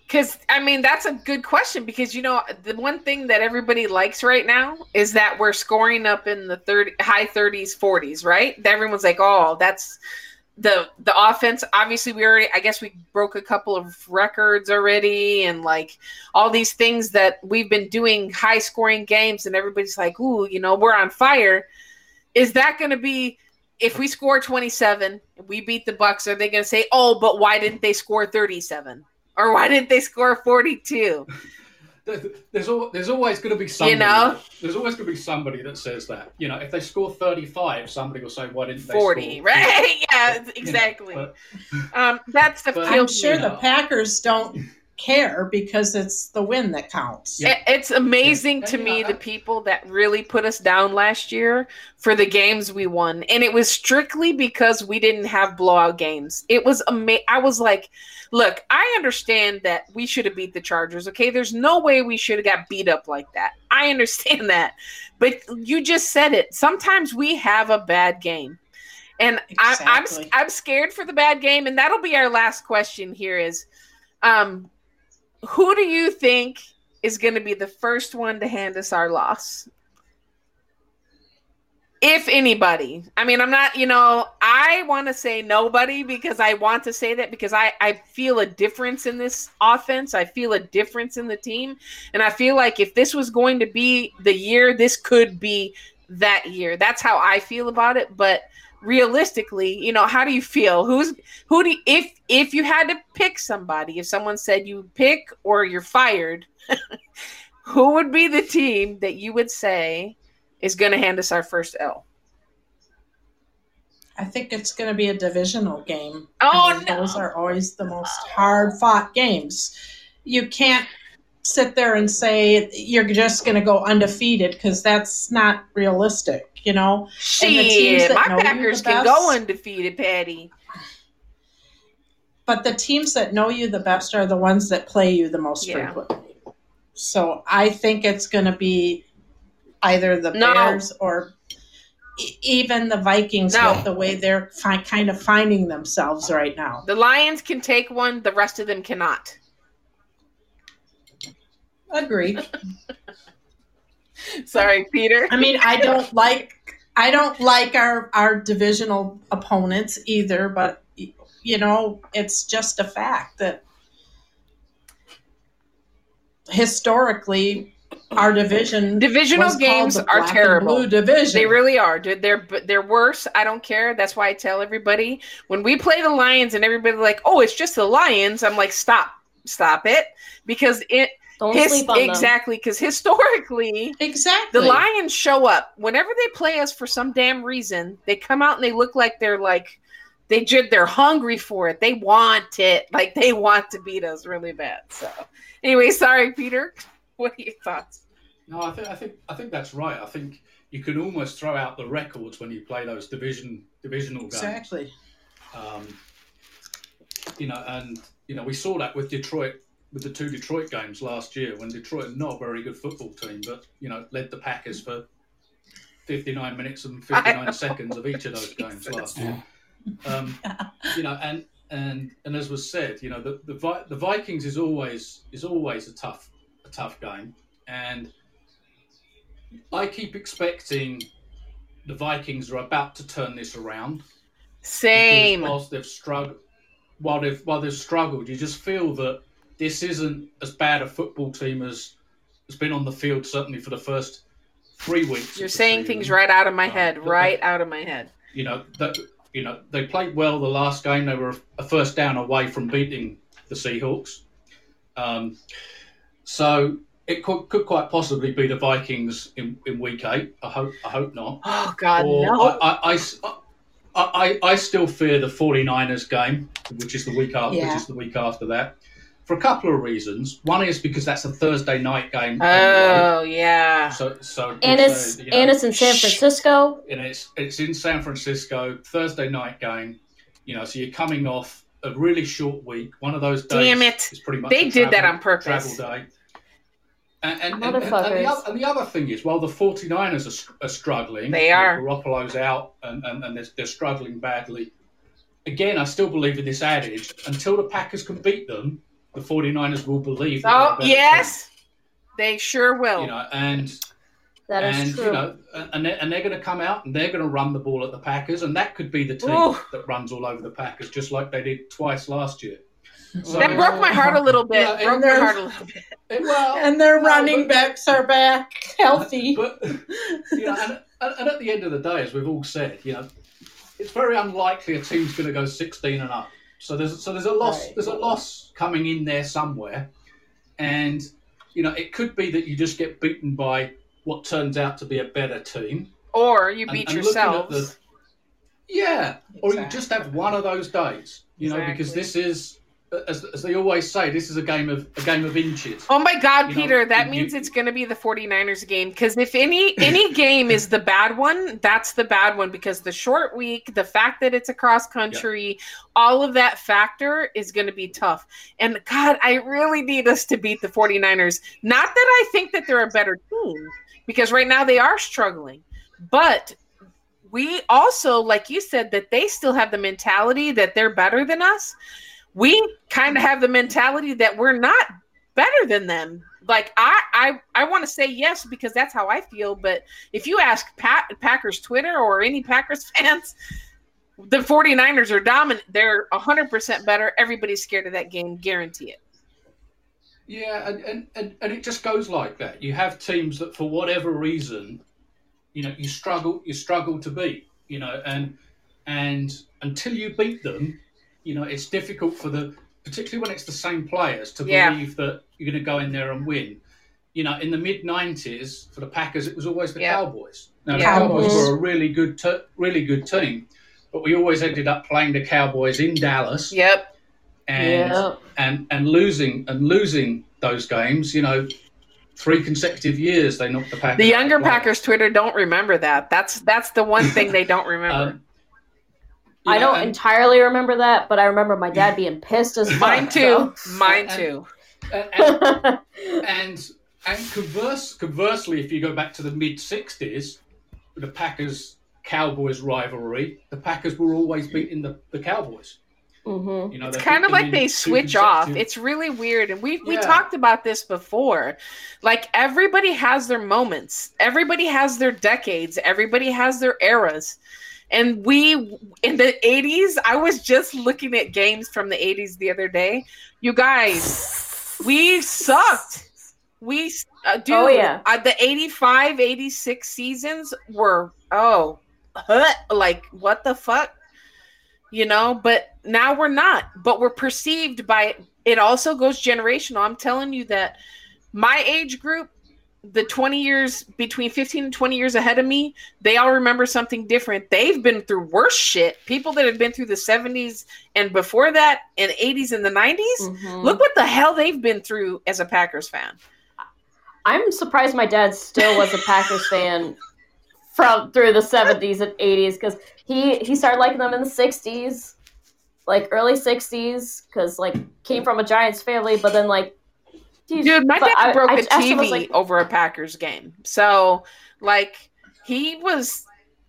cuz I mean that's a good question because you know the one thing that everybody likes right now is that we're scoring up in the 30 high 30s 40s, right? Everyone's like, "Oh, that's the the offense obviously we already I guess we broke a couple of records already and like all these things that we've been doing high scoring games and everybody's like, "Ooh, you know, we're on fire." Is that going to be if we score 27 we beat the bucks are they going to say oh but why didn't they score 37 or why didn't they score 42 There- there's al- there's always going to be somebody know? there's always going to be somebody that says that. You know if they score 35 somebody will say why didn't they 40 score? right? Yeah. You know, exactly. but- um that's the But- I'm sure you the. Packers don't care because it's the win that counts. Yeah. It's amazing Yeah. to Yeah, me the people that really put us down last year for the games we won, and it was strictly because we didn't have blowout games. It was ama- I was like, look, I understand that we should have beat the Chargers. Okay, there's no way we should have got beat up like that. I understand that, but you just said it. Sometimes we have a bad game. And I, I'm I'm scared for the bad game, and that'll be our last question. Here is, um, who do you think is going to be the first one to hand us our loss? If anybody, I mean, I'm not, you know, I want to say nobody because I want to say that because I, I feel a difference in this offense. I feel a difference in the team. And I feel like if this was going to be the year, this could be that year. That's how I feel about it. But realistically, you know, how do you feel? Who's who do you, if if you had to pick somebody, if someone said you pick or you're fired, who would be the team that you would say is going to hand us our first L? I think it's going to be a divisional game. Oh I mean, no! Those are always the most hard fought games. You can't sit there and say you're just going to go undefeated because that's not realistic, you know? and the teams Shit, that my Packers can best- go undefeated, Patty. But the teams that know you the best are the ones that play you the most Yeah. frequently. So I think it's going to be either the No. Bears or even the Vikings No. with the way they're fi- kind of finding themselves right now. The Lions can take one; the rest of them cannot. Agreed. Sorry, Peter. I mean, I don't like I don't like our our divisional opponents either, but you know, it's just a fact that historically our division Divisional was games the are terrible. blue division. They really are, dude. They're they're worse. I don't care. That's why I tell everybody when we play the Lions and everybody like, oh, it's just the Lions. I'm like, stop. stop it because it Don't his- sleep on exactly because historically Exactly. the Lions show up whenever they play us for some damn reason. They come out and they look like they're like they ju- they're hungry for it. They want it. Like they want to beat us really bad. So anyway, sorry, Peter. What are your thoughts? No, I think I think I think that's right. I think you can almost throw out the records when you play those division divisional games. Exactly. Um, you know, and you know we saw that with Detroit with the two Detroit games last year when Detroit not a very good football team, but you know led the Packers for 59 minutes and 59 seconds of each of those games last year. Um, you know, and and and as was said, you know, the the, Vi- the Vikings is always is always a tough a tough game, and I keep expecting the Vikings are about to turn this around. because Same. Whilst they've struggled, while they've while they've struggled, you just feel that this isn't as bad a football team as has been on the field. Certainly for the first three weeks. You're saying season. things right out of my Um, head. Right they- out of my head. you know that you know they played well the last game. They were a first down away from beating the Seahawks. Um, so it could, could quite possibly be the Vikings in, in week eight. I hope I hope not. Oh God, Or no. I, I- I- I- I still fear the 49ers game, which is the week after, Yeah. which is the week after that, for a couple of reasons. One is because that's a Thursday night game. Oh, anyway. Oh yeah. So, so and so, it's you know, and it's in San Francisco. and it's it's in San Francisco, Thursday night game. You know, so you're coming off a really short week. One of those days. Damn it. is pretty much They a did that on purpose. Travel day. And, and, and, and, and, the, Motherfuckers. other, and the other thing is, while the 49ers are, are struggling, They are. Garoppolo's out and, and, and they're, they're struggling badly. Again, I still believe in this adage until the Packers can beat them, the 49ers will believe. that Oh better yes, they sure will. You know, and That is and true. you know, and they're, and they're going to come out and they're going to run the ball at the Packers, and that could be the team Ooh. that runs all over the Packers, just like they did twice last year. So, that broke my heart a little bit. Yeah, and broke my heart a little bit. it- well, And their no, running but- backs are back healthy. But you know, and, and, and at the end of the day, as we've all said, you know, it's very unlikely a team's going to go 16 and up. So there's so there's a loss Right. there's a loss coming in there somewhere, and you know it could be that you just get beaten by what turns out to be a better team. Or you And- beat and looking at yourselves. the- Yeah, or you just have one of those days, you know, because this is, as, as they always say, this is a game of a game of inches. Oh my God, You know, Peter, that you- means it's going to be the 49ers game. Because if any any game is the bad one, that's the bad one. Because the short week, the fact that it's across country, all of that factor is going to be tough. And God, I really need us to beat the 49ers. Not that I think that they're a better team, because right now they are struggling. But we also, like you said, that they still have the mentality that they're better than us. We kind of have the mentality that we're not better than them. Like I, I, I want to say yes because that's how I feel. But if you ask Pat, Packers Twitter or any Packers fans, the 49ers are dominant. They're 100% better. Everybody's scared of that game. Guarantee it. Yeah, and, and, and, and it just goes like that. You have teams that, for whatever reason, you know, you struggle you struggle to beat. You know, and and until you beat them, you know, it's difficult for the particularly when it's the same players to Yeah. believe that you're going to go in there and win. You know, in the mid '90s for the Packers, it was always the Yeah. Cowboys. Now, the Yeah. Cowboys Cowboys. were a really good, t- really good team, but we always ended up playing the Cowboys in Dallas Yep. and yeah. and and losing and losing those games. You know, three consecutive years they knocked the Packers. The younger playoffs. Packers Twitter don't remember that. That's that's the one thing they don't remember. Um, you I don't and, entirely remember that, but I remember my dad being pissed as fuck. Mine too. Mine too. and, and, and and converse, conversely, if you go back to the mid '60s, the Packers Cowboys rivalry, the Packers were always beating the, the Cowboys. Mhm. You know, It's kind of like they switch off. It's really weird. And we we talked about this before. Like everybody has their moments. Everybody has their decades. Everybody has their eras. And we in the 80s, I was just looking at games from the 80s the other day. You guys, we sucked. We uh, dude, Oh, yeah. uh, the 85, 86 seasons were oh, huh, like what the fuck? you know but now we're not but we're perceived by it also goes generational. I'm telling you that my age group, the 20 years between 15 and 20 years ahead of me, they all remember something different. They've been through worse shit. People that have been through the 70s and before that, and 80s and the 90s, Mhm. look what the hell they've been through as a Packers fan. I'm surprised my dad still was a Packers fan from through the 70s and 80s because he he started liking them in the 60s, like early 60s, because like came from a Giants family, but then like. Geez, Dude, my dad I- broke I a TV like- over a Packers game. So, like, he was.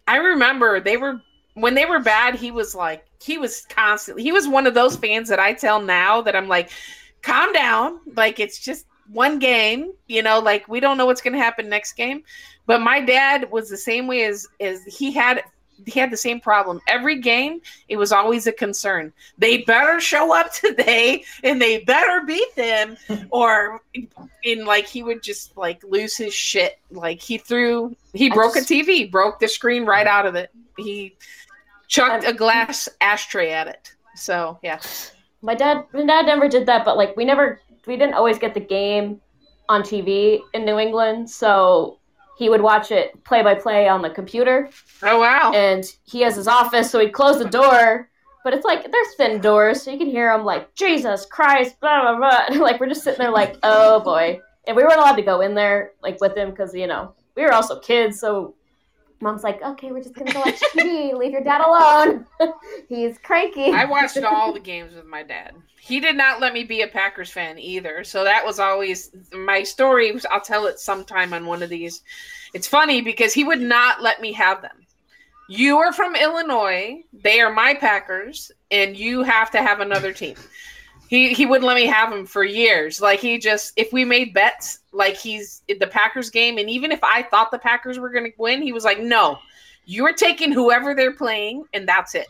I remember they were when they were bad. He was like, he was constantly. He was one of those fans that I tell now that I'm like, calm down. Like it's just one game. You know, like we don't know what's going to happen next game. But my dad was the same way as as he had. He had the same problem every game. It was always a concern. They better show up today, and they better beat them, or in like he would just like lose his shit. Like he threw, he I broke just- a TV, broke the screen right out of it. He chucked a glass ashtray at it. So yeah, My dad, my dad never did that, but like we never, we didn't always get the game on TV in New England, so he would watch it play by play on the computer. oh wow, and he has his office, so he'd close the door. But it's like they're thin doors, so you can hear him like Jesus Christ, blah blah blah. And, like we're just sitting there like, oh boy. And we weren't allowed to go in there like with him because you know we were also kids. So mom's like, okay, we're just gonna go watch TV. Leave your dad alone. He's cranky. I watched all the games with my dad. He did not let me be a Packers fan either. So that was always my story. I'll tell it sometime on one of these. It's funny because he would not let me have them. You are from Illinois. They are my Packers, and you have to have another team. He he wouldn't let me have him for years. Like he just if we made bets, like he's the Packers game, and even if I thought the Packers were going to win, he was like, "No, you're taking whoever they're playing, and that's it."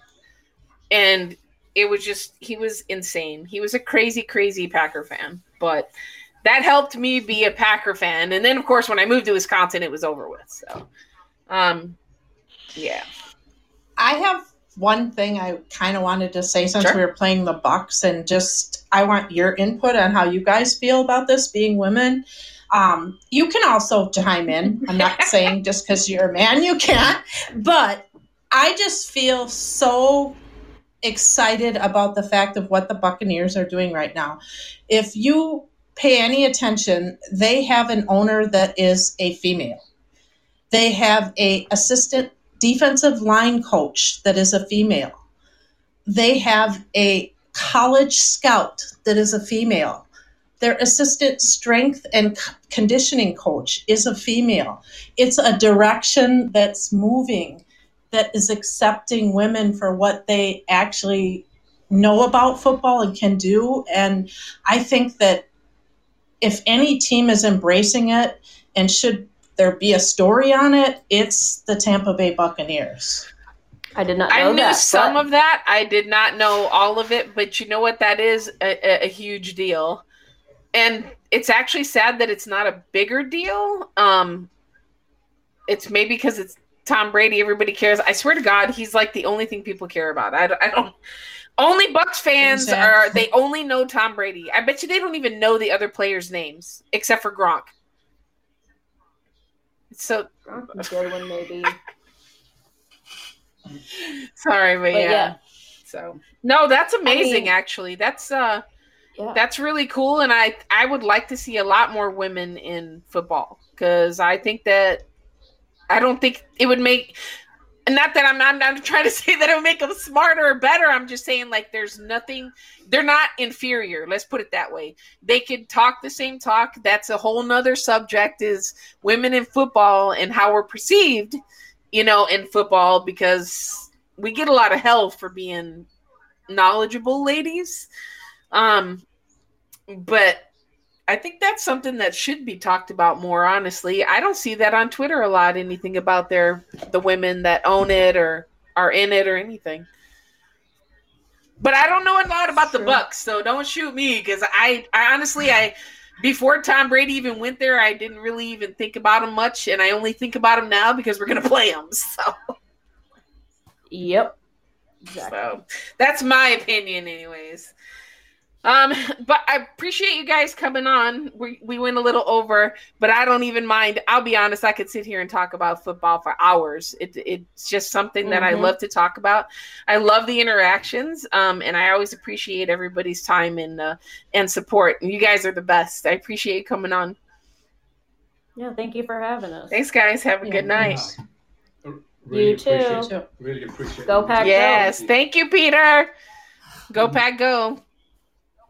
And it was just he was insane. He was a crazy, crazy Packer fan, but that helped me be a Packer fan. And then, of course, when I moved to Wisconsin, it was over with. So, um, yeah. I have one thing I kind of wanted to say since Sure. we were playing the Bucks, and just I want your input on how you guys feel about this being women. Um, you can also chime in. I'm not saying just because you're a man you can't, but I just feel so excited about the fact of what the Buccaneers are doing right now. If you pay any attention, they have an owner that is a female. They have a assistant defensive line coach that is a female. They have a college scout that is a female. Their assistant strength and conditioning coach is a female. It's a direction that's moving, that is accepting women for what they actually know about football and can do. And I think that if any team is embracing it and should there be a story on it, it's the Tampa Bay Buccaneers. I did not know I knew that. some but of that. I did not know all of it, but you know what? That is a, a, a huge deal, and it's actually sad that it's not a bigger deal. Um, it's maybe because it's Tom Brady. Everybody cares. I swear to God, he's like the only thing people care about. I, don't- I don't. Only Bucks fans are. They only know Tom Brady. I bet you they don't even know the other players' names except for Gronk. So was one maybe. sorry, but, But yeah. yeah. So no, that's amazing. mean- actually, that's uh, Yeah. that's really cool, and I I would like to see a lot more women in football because I think that I don't think it would make. Not that I'm not, I'm trying to say that it would make them smarter or better. I'm just saying like there's nothing. They're not inferior. Let's put it that way. They could talk the same talk. That's a whole nother subject. Is women in football and how we're perceived, you know, in football because we get a lot of hell for being knowledgeable ladies. Um, but I think that's something that should be talked about more honestly. I don't see that on Twitter a lot anything about their the women that own it or are in it or anything. But I don't know a lot about the. Bucks, so don't shoot me cuz I I honestly I before Tom Brady even went there, I didn't really even think about him much and I only think about him now because we're going to play him. So Yep. Exactly. so that's my opinion, anyways. Um, but I appreciate you guys coming on. We we went a little over, but I don't even mind. I'll be honest, I could sit here and talk about football for hours. It, it's just something that I Mhm. love to talk about. I love the interactions, um, and I always appreciate everybody's time and uh, and support. You guys are the best. I appreciate you coming on. Yeah, thank you for having us. Thanks, guys. Have a Yeah, good night. I Really You too. Really appreciate Go it. Pack, go. Yes, thank you, Peter. Go pack, go.